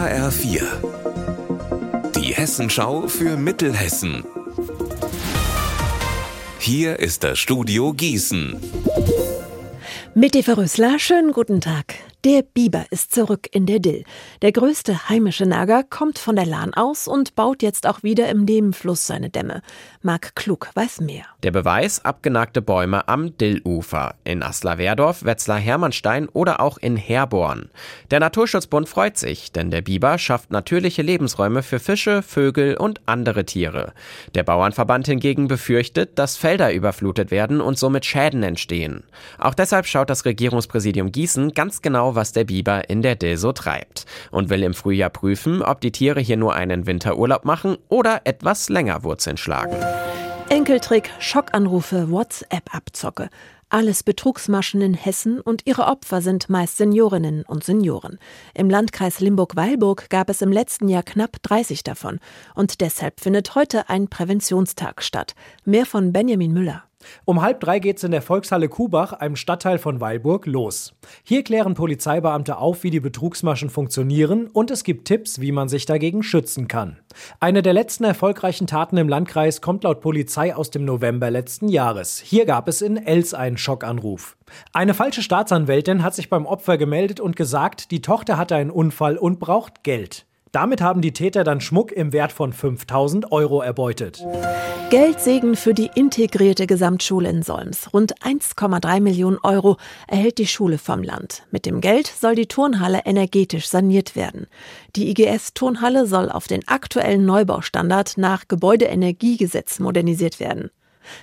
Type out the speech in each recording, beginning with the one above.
HR4. Die Hessenschau für Mittelhessen. Hier ist das Studio Gießen. Mit Eva Rösler, schönen guten Tag. Der Biber ist zurück in der Dill. Der größte heimische Nager kommt von der Lahn aus und baut jetzt auch wieder im Nebenfluss seine Dämme. Marc Klug weiß mehr. Der Beweis abgenagte Bäume am Dillufer in Asla-Werdorf, Wetzlar-Hermannstein oder auch in Herborn. Der Naturschutzbund freut sich, denn der Biber schafft natürliche Lebensräume für Fische, Vögel und andere Tiere. Der Bauernverband hingegen befürchtet, dass Felder überflutet werden und somit Schäden entstehen. Auch deshalb schaut das Regierungspräsidium Gießen ganz genau was der Biber in der Dill so treibt und will im Frühjahr prüfen, ob die Tiere hier nur einen Winterurlaub machen oder etwas länger Wurzeln schlagen. Enkeltrick, Schockanrufe, WhatsApp-Abzocke. Alles Betrugsmaschen in Hessen und ihre Opfer sind meist Seniorinnen und Senioren. Im Landkreis Limburg-Weilburg gab es im letzten Jahr knapp 30 davon. Und deshalb findet heute ein Präventionstag statt. Mehr von Benjamin Müller. Um halb drei geht's in der Volkshalle Kubach, einem Stadtteil von Weilburg, los. Hier klären Polizeibeamte auf, wie die Betrugsmaschen funktionieren und es gibt Tipps, wie man sich dagegen schützen kann. Eine der letzten erfolgreichen Taten im Landkreis kommt laut Polizei aus dem November letzten Jahres. Hier gab es in Els einen Schockanruf. Eine falsche Staatsanwältin hat sich beim Opfer gemeldet und gesagt, die Tochter hatte einen Unfall und braucht Geld. Damit haben die Täter dann Schmuck im Wert von 5000 Euro erbeutet. Geldsegen für die integrierte Gesamtschule in Solms. Rund 1,3 Millionen Euro erhält die Schule vom Land. Mit dem Geld soll die Turnhalle energetisch saniert werden. Die IGS-Turnhalle soll auf den aktuellen Neubaustandard nach Gebäudeenergiegesetz modernisiert werden.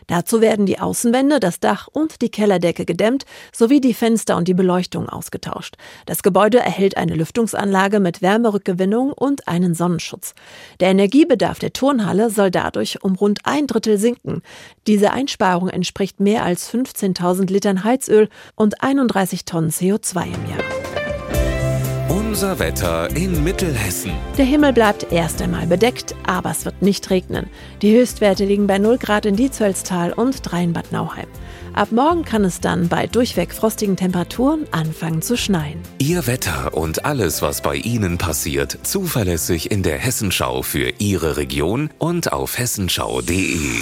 Dazu werden die Außenwände, das Dach und die Kellerdecke gedämmt sowie die Fenster und die Beleuchtung ausgetauscht. Das Gebäude erhält eine Lüftungsanlage mit Wärmerückgewinnung und einen Sonnenschutz. Der Energiebedarf der Turnhalle soll dadurch um rund ein Drittel sinken. Diese Einsparung entspricht mehr als 15.000 Litern Heizöl und 31 Tonnen CO2 im Jahr. Unser Wetter in Mittelhessen. Der Himmel bleibt erst einmal bedeckt, aber es wird nicht regnen. Die Höchstwerte liegen bei 0 Grad in Diezölztal und 3 in Bad Nauheim. Ab morgen kann es dann bei durchweg frostigen Temperaturen anfangen zu schneien. Ihr Wetter und alles, was bei Ihnen passiert, zuverlässig in der Hessenschau für Ihre Region und auf hessenschau.de.